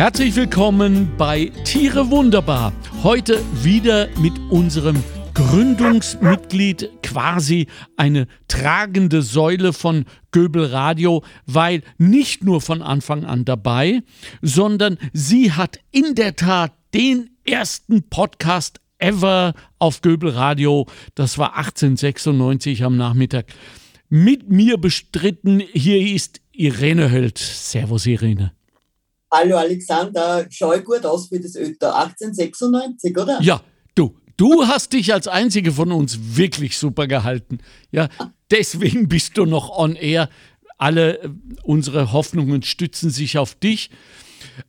Herzlich willkommen bei Tiere Wunderbar. Heute wieder mit unserem Gründungsmitglied, quasi eine tragende Säule von Göbel Radio, weil nicht nur von Anfang an dabei, sondern sie hat in der Tat den ersten Podcast ever auf Göbel Radio, das war 1896 am Nachmittag, mit mir bestritten. Hier ist Irene Höld. Servus Irene. Hallo Alexander, schau gut aus für das Ötter 1896, oder? Ja, du, du hast dich als einzige von uns wirklich super gehalten. Ja, deswegen bist du noch on air. Alle äh, unsere Hoffnungen stützen sich auf dich.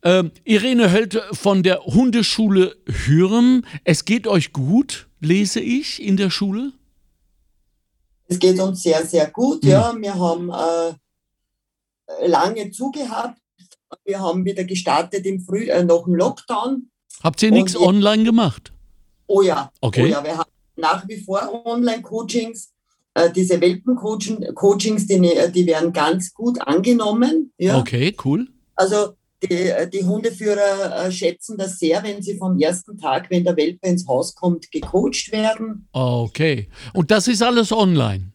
Ähm, Irene Hölte von der Hundeschule Hürm. Es geht euch gut, lese ich in der Schule? Es geht uns sehr, sehr gut. Ja, ja. wir haben äh, lange zugehabt wir haben wieder gestartet im Früh, äh, nach dem Lockdown. Habt ihr nichts online gemacht? Oh ja. Okay. Oh ja, wir haben nach wie vor Online-Coachings. Äh, diese Welpen-Coachings, die, ne, die werden ganz gut angenommen. Ja. Okay, cool. Also die, äh, die Hundeführer äh, schätzen das sehr, wenn sie vom ersten Tag, wenn der Welpe ins Haus kommt, gecoacht werden. Okay. Und das ist alles online?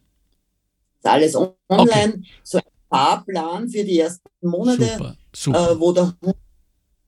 Das ist alles online. Okay. So ein Fahrplan für die ersten Monate. Super. Super. äh, wo der Hund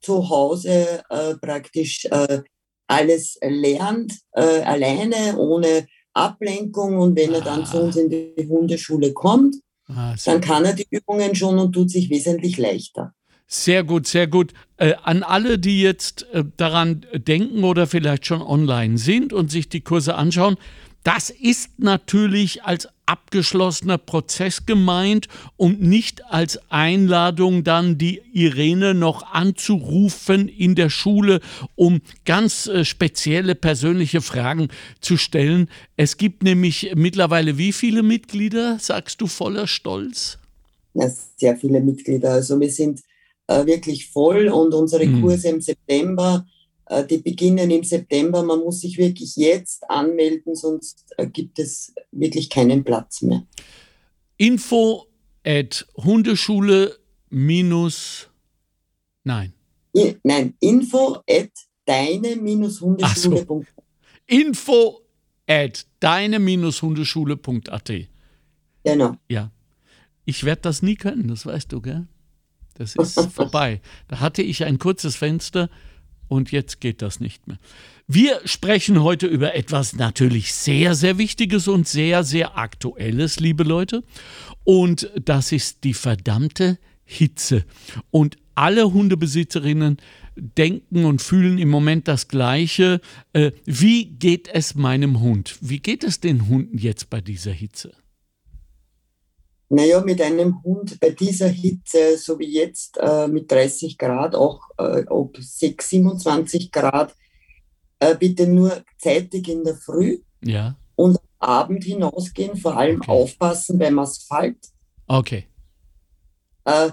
zu Hause äh, praktisch äh, alles lernt, alleine, ohne Ablenkung. Und wenn ah. er dann zu uns in die Hundeschule kommt, ah, dann kann er die Übungen schon und tut sich wesentlich leichter. Sehr gut, sehr gut. Äh, an alle, die jetzt äh, daran denken oder vielleicht schon online sind und sich die Kurse anschauen, das ist natürlich als abgeschlossener Prozess gemeint und nicht als Einladung dann die Irene noch anzurufen in der Schule, um ganz äh, spezielle persönliche Fragen zu stellen. Es gibt nämlich mittlerweile wie viele Mitglieder, sagst du voller Stolz? Ja, sehr viele Mitglieder. Also wir sind äh, wirklich voll und unsere hm. Kurse im September die beginnen im September. Man muss sich wirklich jetzt anmelden, sonst äh, gibt es wirklich keinen Platz mehr. Info at Hundeschule minus nein. I, nein, info at deine-hundeschule.at. So. Info at deine-hundeschule.at. Genau. Ja. Ich werde das nie können, das weißt du, gell? Das ist vorbei. Da hatte ich ein kurzes Fenster und jetzt geht das nicht mehr. Wir sprechen heute über etwas natürlich sehr, sehr Wichtiges und sehr, sehr Aktuelles, liebe Leute. Und das ist die verdammte Hitze. Und alle Hundebesitzerinnen denken und fühlen im Moment das Gleiche. Äh, wie geht es meinem Hund? Wie geht es den Hunden jetzt bei dieser Hitze? Naja, mit einem Hund bei dieser Hitze, so wie jetzt äh, mit 30 Grad, auch äh, ob 6, 27 Grad, äh, bitte nur zeitig in der Früh ja. und Abend hinausgehen, vor allem okay. aufpassen beim Asphalt. Okay. Äh,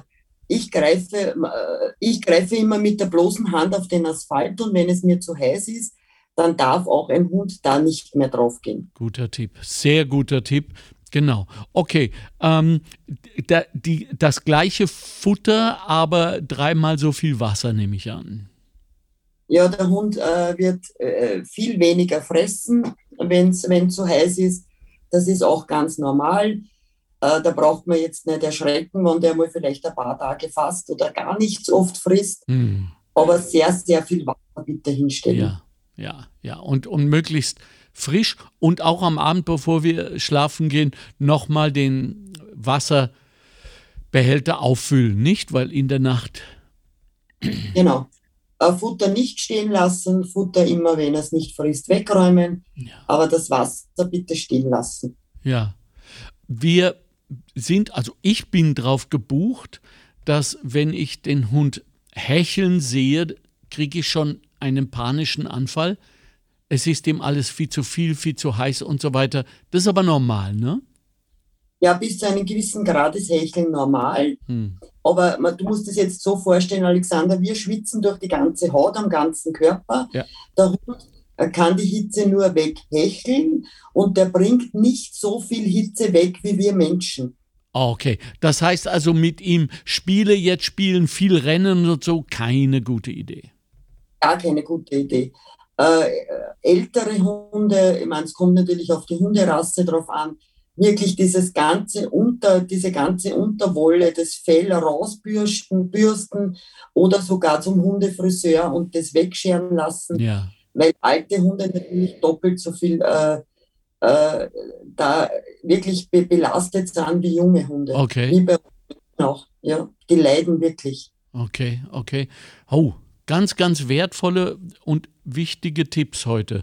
ich greife, äh, ich greife immer mit der bloßen Hand auf den Asphalt und wenn es mir zu heiß ist, dann darf auch ein Hund da nicht mehr draufgehen. Guter Tipp, sehr guter Tipp. Genau. Okay. Ähm, da, die, das gleiche Futter, aber dreimal so viel Wasser, nehme ich an. Ja, der Hund äh, wird äh, viel weniger fressen, wenn es zu heiß ist. Das ist auch ganz normal. Äh, da braucht man jetzt nicht erschrecken, wenn der mal vielleicht ein paar Tage fasst oder gar nichts oft frisst. Hm. Aber sehr, sehr viel Wasser bitte hinstellen. Ja, ja, ja. Und, und möglichst frisch und auch am Abend, bevor wir schlafen gehen, nochmal den Wasserbehälter auffüllen, nicht? Weil in der Nacht. Genau. Äh, Futter nicht stehen lassen, Futter immer, wenn es nicht frisst, wegräumen, ja. aber das Wasser bitte stehen lassen. Ja. Wir sind, also ich bin drauf gebucht, dass wenn ich den Hund hecheln sehe, kriege ich schon einen panischen Anfall es ist ihm alles viel zu viel, viel zu heiß und so weiter. Das ist aber normal, ne? Ja, bis zu einem gewissen Grad ist Hecheln normal. Hm. Aber man, du musst es jetzt so vorstellen, Alexander, wir schwitzen durch die ganze Haut am ganzen Körper. Ja. Der Hund äh, kann die Hitze nur weghecheln und der bringt nicht so viel Hitze weg wie wir Menschen. Okay, das heißt also mit ihm Spiele jetzt spielen, viel Rennen und so, keine gute Idee. Gar keine gute Idee. Äh, ältere Hunde, ich meine, es kommt natürlich auf die Hunderasse drauf an, wirklich dieses ganze Unter, diese ganze Unterwolle, das Fell rausbürsten, bürsten oder sogar zum Hundefriseur und das wegscheren lassen. Ja. Weil alte Hunde natürlich doppelt so viel äh, äh, da wirklich be belastet sind wie junge Hunde. Okay. Wie bei auch. Ja, die leiden wirklich. Okay, okay. Oh, ganz, ganz wertvolle und wichtige Tipps heute.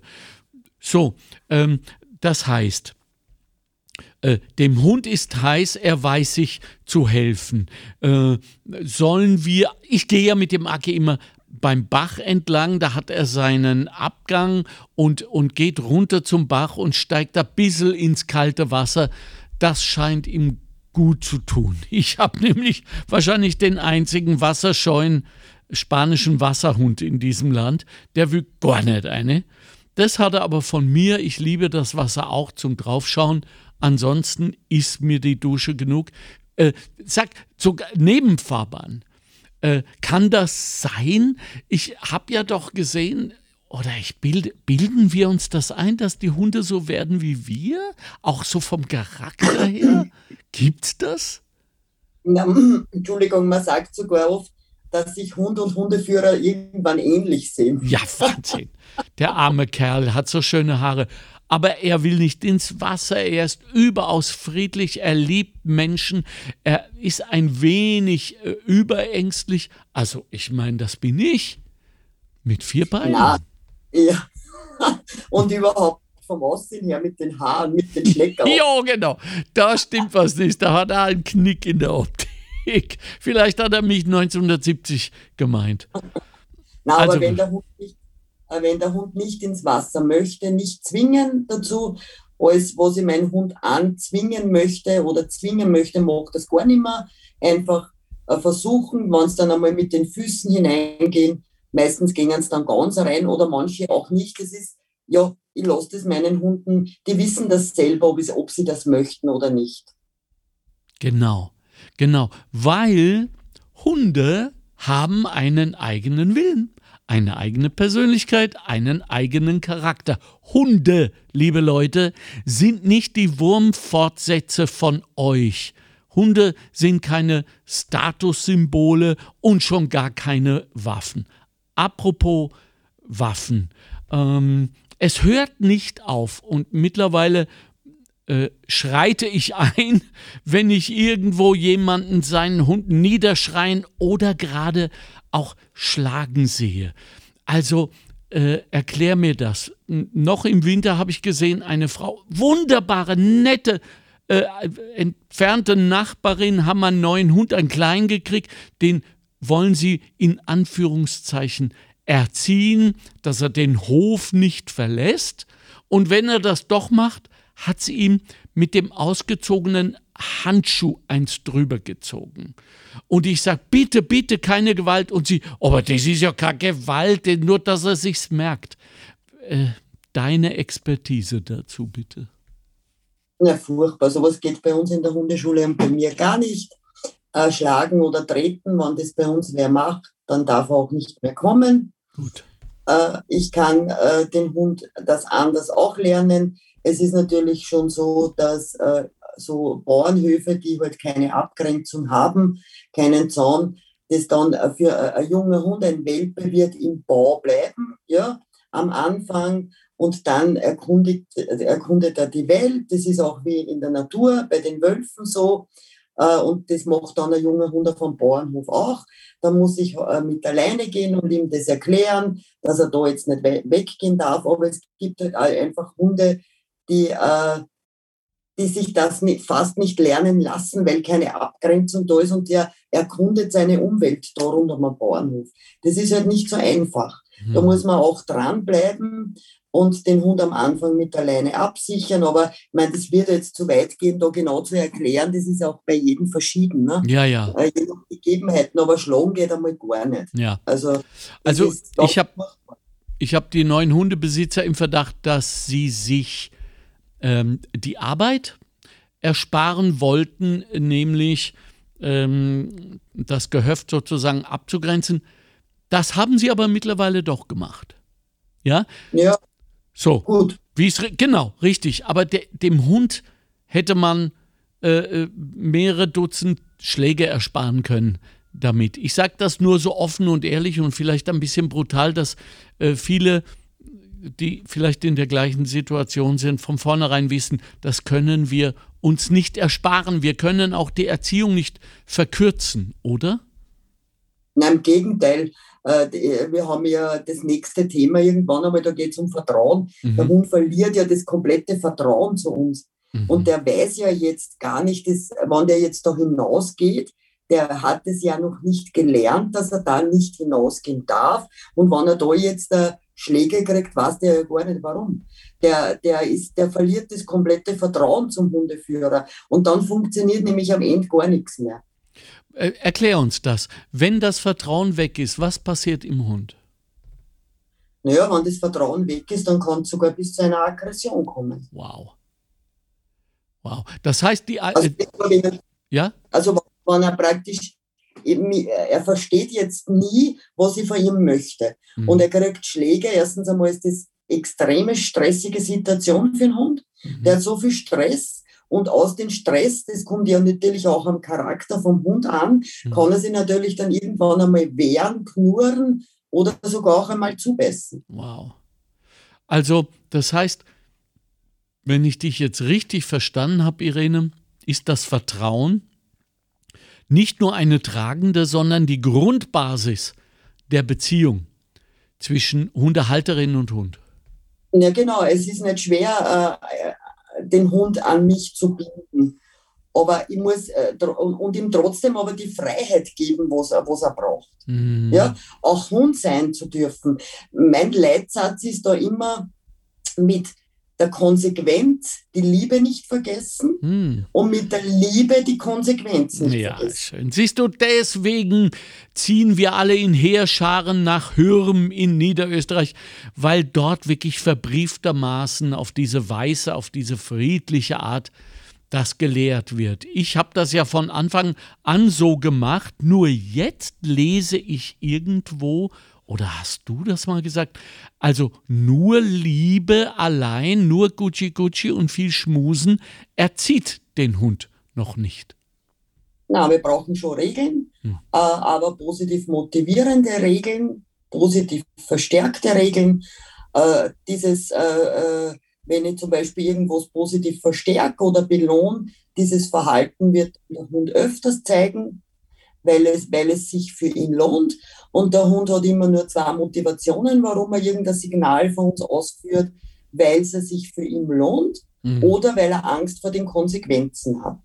So, ähm, das heißt, äh, dem Hund ist heiß, er weiß sich zu helfen. Äh, sollen wir, ich gehe ja mit dem Aki immer beim Bach entlang, da hat er seinen Abgang und, und geht runter zum Bach und steigt da bissel ins kalte Wasser. Das scheint ihm gut zu tun. Ich habe nämlich wahrscheinlich den einzigen wasserscheuen spanischen Wasserhund in diesem Land. Der will gar nicht eine. Das hat er aber von mir. Ich liebe das Wasser auch zum Draufschauen. Ansonsten ist mir die Dusche genug. Äh, sag, sogar Nebenfahrbahn. Äh, kann das sein? Ich habe ja doch gesehen, oder ich bild, bilden wir uns das ein, dass die Hunde so werden wie wir? Auch so vom Charakter her? Gibt's das? Na, Entschuldigung, man sagt sogar oft, dass sich Hund und Hundeführer irgendwann ähnlich sehen. Ja, Wahnsinn. Der arme Kerl hat so schöne Haare aber er will nicht ins Wasser, er ist überaus friedlich, er liebt Menschen, er ist ein wenig äh, überängstlich. Also ich meine, das bin ich mit vier Beinen. Na, ja. Und überhaupt vom Aussehen her mit den Haaren, mit den Schleckern. ja, genau. Da stimmt was nicht. Da hat er einen Knick in der Optik. Vielleicht hat er mich 1970 gemeint. Na, also, aber wenn der Hund nicht äh, wenn der Hund nicht ins Wasser möchte, nicht zwingen dazu, alles, was ich meinen Hund anzwingen möchte oder zwingen möchte, mag das gar nicht mehr. Einfach äh, versuchen, wenn es dann einmal mit den Füßen hineingehen, meistens gehen es dann ganz rein oder manche auch nicht. Das ist, ja, ich lasse das meinen Hunden, die wissen das selber, ob, ob sie das möchten oder nicht. Genau, genau, weil Hunde haben einen eigenen Willen eine eigene Persönlichkeit, einen eigenen Charakter. Hunde, liebe Leute, sind nicht die Wurmfortsätze von euch. Hunde sind keine Statussymbole und schon gar keine Waffen. Apropos Waffen. Ähm, es hört nicht auf und mittlerweile äh, schreite ich ein, wenn ich irgendwo jemanden seinen Hund niederschreien oder gerade auch schlagen sehe. Also äh, erklär mir das. Noch im Winter habe ich gesehen, eine Frau, wunderbare, nette, äh, entfernte Nachbarin, haben einen neuen Hund, einen kleinen gekriegt, den wollen sie in Anführungszeichen erziehen, dass er den Hof nicht verlässt. Und wenn er das doch macht, hat sie ihm mit dem ausgezogenen Handschuh eins drüber gezogen. Und ich sage, bitte, bitte keine Gewalt. Und sie, aber das ist ja keine Gewalt, nur dass er sich's merkt. Äh, deine Expertise dazu, bitte. Ja, furchtbar. Sowas geht bei uns in der Hundeschule und bei mir gar nicht. Äh, schlagen oder treten, wenn das bei uns wer macht, dann darf er auch nicht mehr kommen. Gut. Äh, ich kann äh, den Hund das anders auch lernen. Es ist natürlich schon so, dass äh, so Bauernhöfe, die halt keine Abgrenzung haben, keinen Zaun, das dann für ein junger Hund, ein Welpe wird im Bau bleiben, ja, am Anfang und dann erkundigt, erkundet er die Welt. Das ist auch wie in der Natur bei den Wölfen so. Äh, und das macht dann ein junger Hund vom Bauernhof auch. Da muss ich äh, mit alleine gehen und ihm das erklären, dass er da jetzt nicht weggehen darf. Aber es gibt halt einfach Hunde, die äh, die sich das nicht, fast nicht lernen lassen, weil keine Abgrenzung da ist und der erkundet seine Umwelt da rund um den Bauernhof. Das ist halt nicht so einfach. Mhm. Da muss man auch dranbleiben und den Hund am Anfang mit der Leine absichern. Aber ich meine, das wird jetzt zu weit gehen, da genau zu erklären. Das ist auch bei jedem verschieden. Ne? Ja, ja. Äh, je nach Gegebenheiten, aber schlagen geht einmal gar nicht. Ja. Also, also ich habe ich hab die neuen Hundebesitzer im Verdacht, dass sie sich ähm, die Arbeit ersparen wollten, nämlich ähm, das Gehöft sozusagen abzugrenzen. Das haben sie aber mittlerweile doch gemacht. Ja? Ja. So. Gut. Wie es, genau, richtig. Aber de, dem Hund hätte man äh, äh, mehrere Dutzend Schläge ersparen können damit. Ich sage das nur so offen und ehrlich und vielleicht ein bisschen brutal, dass äh, viele, die vielleicht in der gleichen Situation sind, von vornherein wissen, das können wir uns nicht ersparen. Wir können auch die Erziehung nicht verkürzen, oder? Nein, im Gegenteil. Äh, wir haben ja das nächste Thema irgendwann einmal, da geht es um Vertrauen. Mhm. Der Hund verliert ja das komplette Vertrauen zu uns. Mhm. Und der weiß ja jetzt gar nicht, dass, wann der jetzt da hinausgeht, der hat es ja noch nicht gelernt, dass er da nicht hinausgehen darf. Und wenn er da jetzt äh, Schläge kriegt, weiß der ja gar nicht warum. Der, der, ist, der verliert das komplette Vertrauen zum Hundeführer. Und dann funktioniert nämlich am Ende gar nichts mehr. Äh, erklär uns das. Wenn das Vertrauen weg ist, was passiert im Hund? Naja, wenn das Vertrauen weg ist, dann kann es sogar bis zu einer Aggression kommen. Wow. Wow. Das heißt, die. Also, ja? Also, wenn er praktisch. Er versteht jetzt nie, was ich von ihm möchte. Mhm. Und er kriegt Schläge. Erstens einmal ist das extreme stressige Situation für den Hund. Mhm. Der hat so viel Stress und aus dem Stress, das kommt ja natürlich auch am Charakter vom Hund an, mhm. kann er sich natürlich dann irgendwann einmal wehren, knurren oder sogar auch einmal zubeißen. Wow. Also, das heißt, wenn ich dich jetzt richtig verstanden habe, Irene, ist das Vertrauen nicht nur eine tragende, sondern die Grundbasis der Beziehung zwischen Hundehalterin und Hund. Ja, genau. Es ist nicht schwer, äh, den Hund an mich zu binden. Aber ich muss äh, und, und, ihm trotzdem aber die Freiheit geben, was er, was er braucht. Mhm. Ja, auch Hund sein zu dürfen. Mein Leitsatz ist da immer mit der Konsequenz die Liebe nicht vergessen hm. und mit der Liebe die Konsequenzen nicht ja, vergessen. Schön. Siehst du, deswegen ziehen wir alle in Heerscharen nach Hürm in Niederösterreich, weil dort wirklich verbrieftermaßen auf diese weiße, auf diese friedliche Art das gelehrt wird. Ich habe das ja von Anfang an so gemacht, nur jetzt lese ich irgendwo oder hast du das mal gesagt? Also nur Liebe allein, nur Gucci Gucci und viel Schmusen erzieht den Hund noch nicht. Na, wir brauchen schon Regeln, hm. äh, aber positiv motivierende Regeln, positiv verstärkte Regeln. Äh, dieses, äh, äh wenn ich zum Beispiel irgendwas positiv verstärke oder belohne, dieses Verhalten wird der Hund öfters zeigen, weil es, weil es sich für ihn lohnt. Und der Hund hat immer nur zwei Motivationen, warum er irgendein Signal von uns ausführt, weil es sich für ihn lohnt mhm. oder weil er Angst vor den Konsequenzen hat.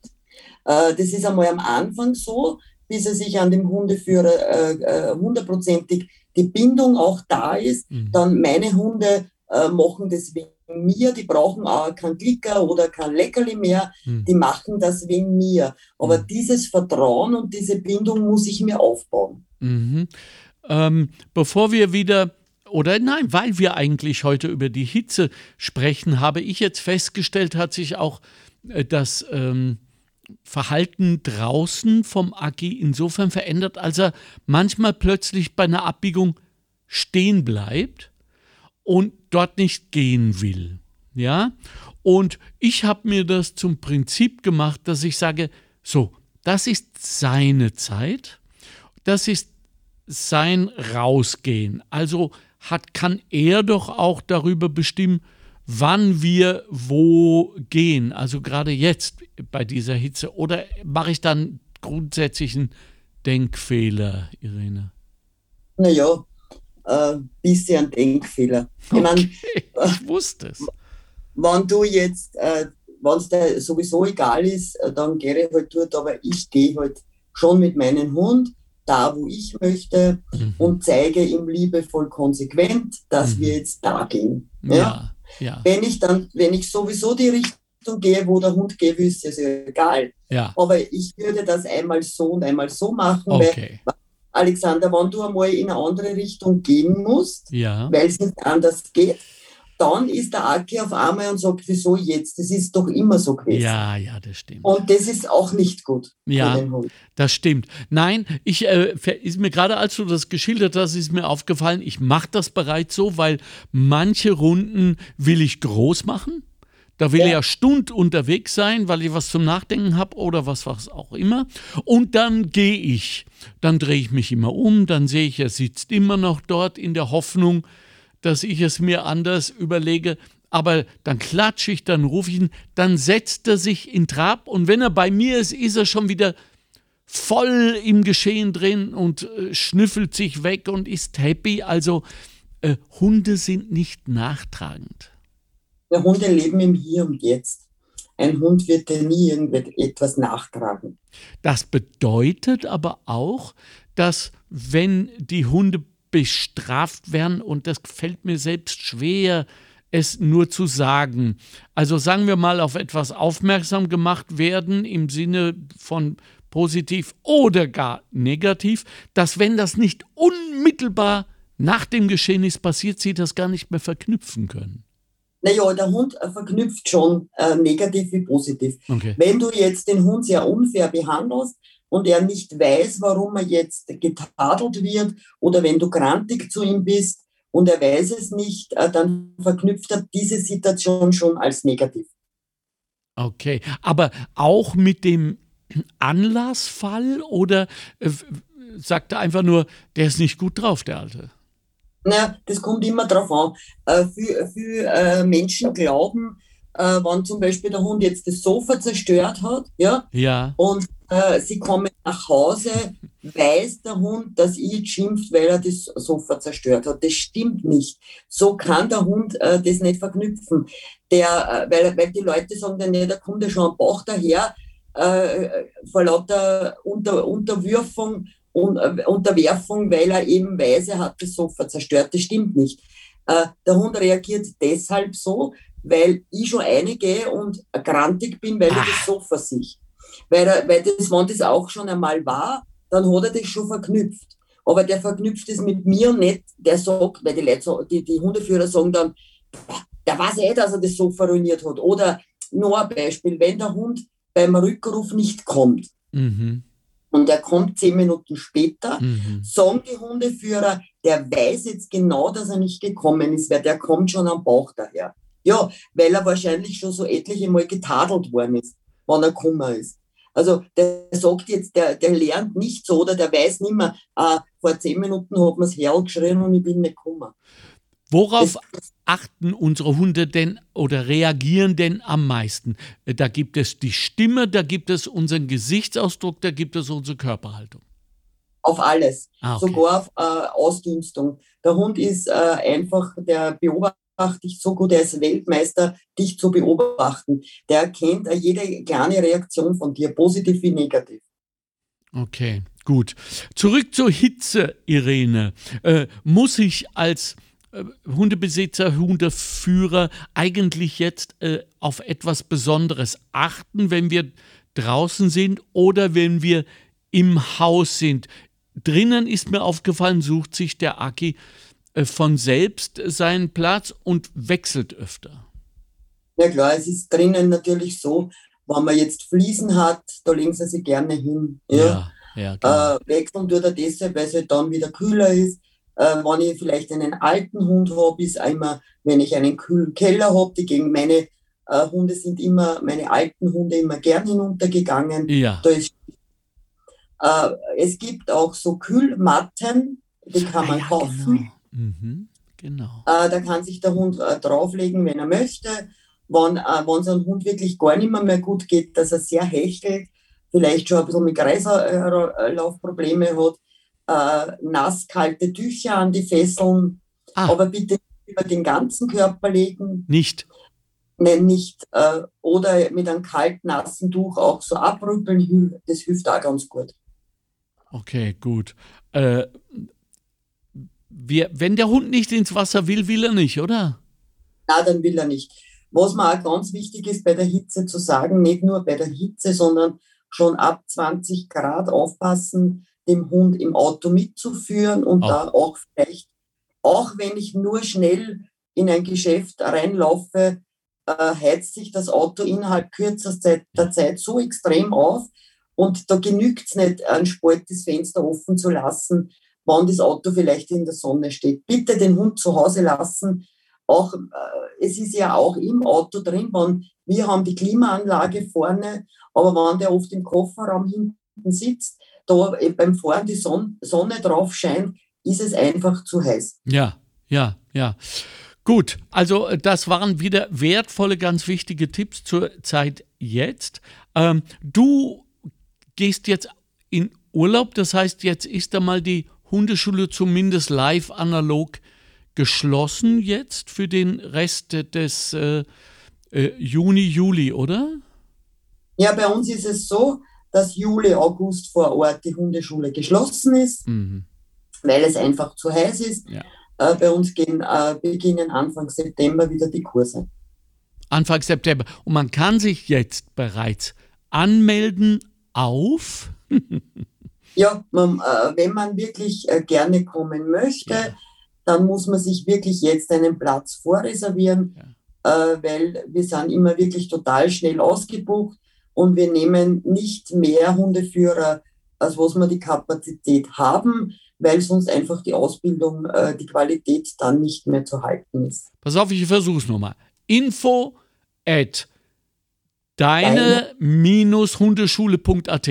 Äh, das ist einmal am Anfang so, bis er sich an dem Hundeführer äh, äh, hundertprozentig die Bindung auch da ist. Mhm. Dann meine Hunde äh, machen das mir, die brauchen auch kein Klicker oder kein Leckerli mehr, mhm. die machen das wegen mir. Aber mhm. dieses Vertrauen und diese Bindung muss ich mir aufbauen. Mhm. Ähm, bevor wir wieder oder nein, weil wir eigentlich heute über die Hitze sprechen, habe ich jetzt festgestellt, hat sich auch äh, das ähm, Verhalten draußen vom Aki insofern verändert, als er manchmal plötzlich bei einer Abbiegung stehen bleibt und dort nicht gehen will. Ja? Und ich habe mir das zum Prinzip gemacht, dass ich sage, so, das ist seine Zeit, das ist sein Rausgehen. Also hat, kann er doch auch darüber bestimmen, wann wir wo gehen. Also gerade jetzt bei dieser Hitze. Oder mache ich dann grundsätzlichen Denkfehler, Irene? Naja, äh, bisschen Denkfehler. Ich, okay, mein, ich wusste es. Wenn du jetzt, äh, wenn es dir sowieso egal ist, äh, dann gehe ich halt dort, aber ich gehe halt schon mit meinem Hund da, wo ich möchte mhm. und zeige ihm liebevoll konsequent, dass mhm. wir jetzt da gehen. Ja? ja? Ja, Wenn ich dann, wenn ich sowieso die Richtung gehe, wo der Hund geht, ist es egal. Ja. Aber ich würde das einmal so und einmal so machen, okay. weil Alexander, wenn du einmal in eine andere Richtung gehen musst, ja. weil es nicht anders geht, dann ist der Aki auf einmal und sagt, wieso jetzt? Das ist doch immer so gewesen. Ja, ja, das stimmt. Und das ist auch nicht gut. Ja, das stimmt. Nein, ich äh, ist mir gerade, als du das geschildert hast, ist mir aufgefallen, ich mache das bereits so, weil manche Runden will ich groß machen. Da will ja. er Stund unterwegs sein, weil ich was zum Nachdenken habe oder was, was auch immer. Und dann gehe ich. Dann drehe ich mich immer um, dann sehe ich, er sitzt immer noch dort in der Hoffnung, dass ich es mir anders überlege. Aber dann klatsche ich, dann rufe ich ihn, dann setzt er sich in Trab und wenn er bei mir ist, ist er schon wieder voll im Geschehen drin und äh, schnüffelt sich weg und ist happy. Also äh, Hunde sind nicht nachtragend. Der Hunde leben im Hier und Jetzt. Ein Hund wird dir nie irgendetwas nachtragen. Das bedeutet aber auch, dass wenn die Hunde bestraft werden, und das fällt mir selbst schwer, es nur zu sagen. Also sagen wir mal, auf etwas aufmerksam gemacht werden im Sinne von positiv oder gar negativ, dass wenn das nicht unmittelbar nach dem Geschehnis passiert, sie das gar nicht mehr verknüpfen können. Naja, der Hund verknüpft schon äh, negativ wie positiv. Okay. Wenn du jetzt den Hund sehr unfair behandelst und er nicht weiß, warum er jetzt getadelt wird, oder wenn du grantig zu ihm bist und er weiß es nicht, äh, dann verknüpft er diese Situation schon als negativ. Okay, aber auch mit dem Anlassfall oder äh, sagt er einfach nur, der ist nicht gut drauf, der Alte? Naja, das kommt immer darauf an. Äh, viele viel, äh, Menschen glauben, äh, wenn zum Beispiel der Hund jetzt das Sofa zerstört hat, ja, ja. und äh, sie kommen nach Hause, weiß der Hund, dass ich schimpft, weil er das Sofa zerstört hat. Das stimmt nicht. So kann der Hund äh, das nicht verknüpfen. Der, äh, weil, weil die Leute sagen dann, nee, da kommt ja schon ein Bach daher, äh, vor lauter Unter, Unterwürfung äh, Unterwerfung, weil er eben weiß, er hat das Sofa zerstört. Das stimmt nicht. Äh, der Hund reagiert deshalb so, weil ich schon einige und grantig bin, weil er das Sofa sieht. Weil, er, weil das, wenn das auch schon einmal war, dann hat er das schon verknüpft. Aber der verknüpft es mit mir nicht, der sagt, weil die, Leute, die, die Hundeführer sagen dann, der weiß eh, dass er das Sofa ruiniert hat. Oder noch ein Beispiel, wenn der Hund beim Rückruf nicht kommt, mhm und er kommt zehn Minuten später, mhm. sagen die Hundeführer, der weiß jetzt genau, dass er nicht gekommen ist, weil der kommt schon am Bauch daher. Ja, weil er wahrscheinlich schon so etliche Mal getadelt worden ist, wann er gekommen ist. Also der sagt jetzt, der, der lernt nicht so oder der weiß nicht mehr, ah, vor zehn Minuten hat man es hergeschrien und ich bin nicht gekommen. Worauf achten unsere Hunde denn oder reagieren denn am meisten? Da gibt es die Stimme, da gibt es unseren Gesichtsausdruck, da gibt es unsere Körperhaltung. Auf alles, ah, okay. sogar auf äh, Ausdünstung. Der Hund ist äh, einfach, der beobachtet dich so gut, er ist Weltmeister, dich zu beobachten. Der erkennt äh, jede kleine Reaktion von dir, positiv wie negativ. Okay, gut. Zurück zur Hitze, Irene. Äh, muss ich als äh, Hundebesitzer, Hundeführer eigentlich jetzt äh, auf etwas Besonderes achten, wenn wir draußen sind oder wenn wir im Haus sind. Drinnen ist mir aufgefallen, sucht sich der Aki äh, von selbst seinen Platz und wechselt öfter. Ja klar, es ist drinnen natürlich so, wenn man jetzt Fliesen hat, da legen sie sich gerne hin. Ja, ja, ja äh, wechseln tut er deshalb, weil es halt dann wieder kühler ist. Äh, wenn ich vielleicht einen alten Hund habe, ist einmal, wenn ich einen kühlen Keller habe, die gegen meine äh, Hunde sind immer, meine alten Hunde immer gern hinuntergegangen. Ja. Ist, äh, es gibt auch so Kühlmatten, die kann man ah, ja, kaufen. Genau. Mhm, genau. Äh, da kann sich der Hund äh, drauflegen, wenn er möchte. Wenn äh, so ein Hund wirklich gar nicht mehr, mehr gut geht, dass er sehr hechelt, vielleicht schon ein bisschen mit Kreislaufprobleme hat, äh, nasskalte Tücher an die Fesseln, ah. aber bitte über den ganzen Körper legen. Nicht. Nein, nicht. Äh, oder mit einem kalten, nassen Tuch auch so abrüppeln, das hilft auch ganz gut. Okay, gut. Äh, wir, wenn der Hund nicht ins Wasser will, will er nicht, oder? Na, dann will er nicht. Was mir auch ganz wichtig ist bei der Hitze zu sagen, nicht nur bei der Hitze, sondern schon ab 20 Grad aufpassen, dem Hund im Auto mitzuführen und auch. da auch vielleicht, auch wenn ich nur schnell in ein Geschäft reinlaufe, äh, heizt sich das Auto innerhalb kürzester Zeit so extrem auf. Und da genügt es nicht, ein Spalt das Fenster offen zu lassen, wann das Auto vielleicht in der Sonne steht. Bitte den Hund zu Hause lassen. Auch, äh, es ist ja auch im Auto drin, wenn, wir haben die Klimaanlage vorne, aber wenn der oft im Kofferraum hinten sitzt, da beim Fahren die Son Sonne drauf scheint, ist es einfach zu heiß. Ja, ja, ja. Gut, also äh, das waren wieder wertvolle, ganz wichtige Tipps zur Zeit jetzt. Ähm, du gehst jetzt in Urlaub, das heißt, jetzt ist da mal die Hundeschule zumindest live analog geschlossen jetzt für den Rest des äh, äh, Juni, Juli, oder? Ja, bei uns ist es so, dass Juli, August vor Ort die Hundeschule geschlossen ist, mhm. weil es einfach zu heiß ist. Ja. Äh, bei uns gehen, äh, beginnen Anfang September wieder die Kurse. Anfang September. Und man kann sich jetzt bereits anmelden auf. ja, man, äh, wenn man wirklich äh, gerne kommen möchte, ja. dann muss man sich wirklich jetzt einen Platz vorreservieren, ja. Äh, weil wir sind immer wirklich total schnell ausgebucht und wir nehmen nicht mehr Hundeführer, als was wir die Kapazität haben weil sonst einfach die Ausbildung, äh, die Qualität dann nicht mehr zu halten ist. Pass auf, ich versuche es nochmal. Info at deine-hundeschule.at.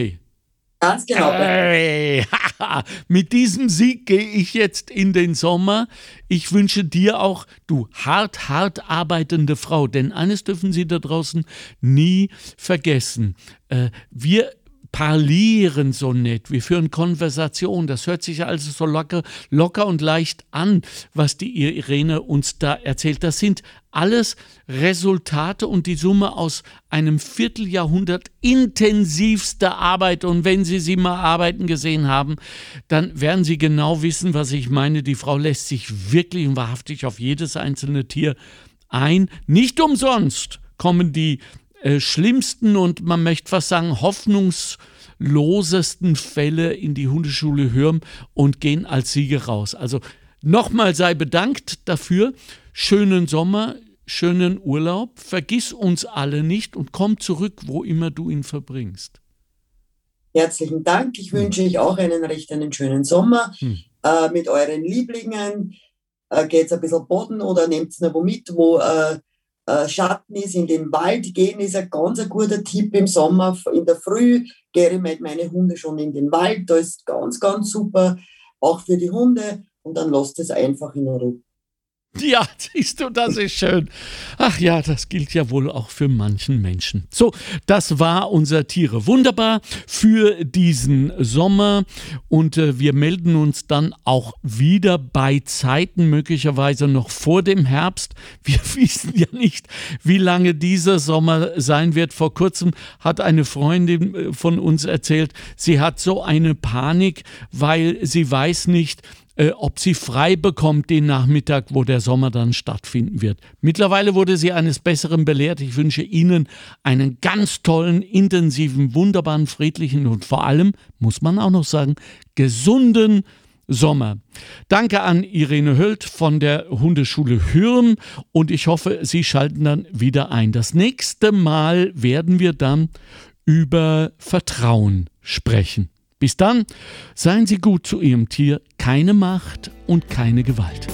Ganz genau. Hey, mit diesem Sieg gehe ich jetzt in den Sommer. Ich wünsche dir auch, du hart, hart arbeitende Frau, denn eines dürfen Sie da draußen nie vergessen. Äh, wir parlieren so nett, wir führen Konversation. Das hört sich also so locker, locker und leicht an, was die Irene uns da erzählt. Das sind alles Resultate und die Summe aus einem Vierteljahrhundert intensivster Arbeit. Und wenn Sie sie mal arbeiten gesehen haben, dann werden Sie genau wissen, was ich meine. Die Frau lässt sich wirklich und wahrhaftig auf jedes einzelne Tier ein. Nicht umsonst kommen die äh, schlimmsten und man möchte fast sagen hoffnungslosesten Fälle in die Hundeschule Hürm und gehen als Sieger raus. Also nochmal sei bedankt dafür. Schönen Sommer, schönen Urlaub. Vergiss uns alle nicht und komm zurück, wo immer du ihn verbringst. Herzlichen Dank. Ich wünsche euch auch einen recht einen schönen Sommer hm. äh, mit euren Lieblingen. Äh, Geht ein bisschen Boden oder nehmt es wo mit, wo äh, Schatten ist, in den Wald gehen, ist ein ganz guter Tipp im Sommer. In der Früh gehe ich mit meinen Hunden schon in den Wald. Da ist ganz, ganz super, auch für die Hunde. Und dann lasst es einfach in Ruhe. Ja, siehst du, das ist schön. Ach ja, das gilt ja wohl auch für manchen Menschen. So, das war unser Tiere wunderbar für diesen Sommer und äh, wir melden uns dann auch wieder bei Zeiten, möglicherweise noch vor dem Herbst. Wir wissen ja nicht, wie lange dieser Sommer sein wird. Vor kurzem hat eine Freundin äh, von uns erzählt, sie hat so eine Panik, weil sie weiß nicht, äh, ob sie frei bekommt den Nachmittag, wo der Sommer dann stattfinden wird. Mittlerweile wurde sie eines Besseren belehrt. Ich wünsche Ihnen einen ganz tollen, intensiven, wunderbaren, friedlichen und vor allem, muss man auch noch sagen, gesunden Sommer. Danke an Irene Höld von der Hundeschule Hürm und ich hoffe, Sie schalten dann wieder ein. Das nächste Mal werden wir dann über Vertrauen sprechen. Bis dann, seien Sie gut zu Ihrem Tier, keine Macht und keine Gewalt.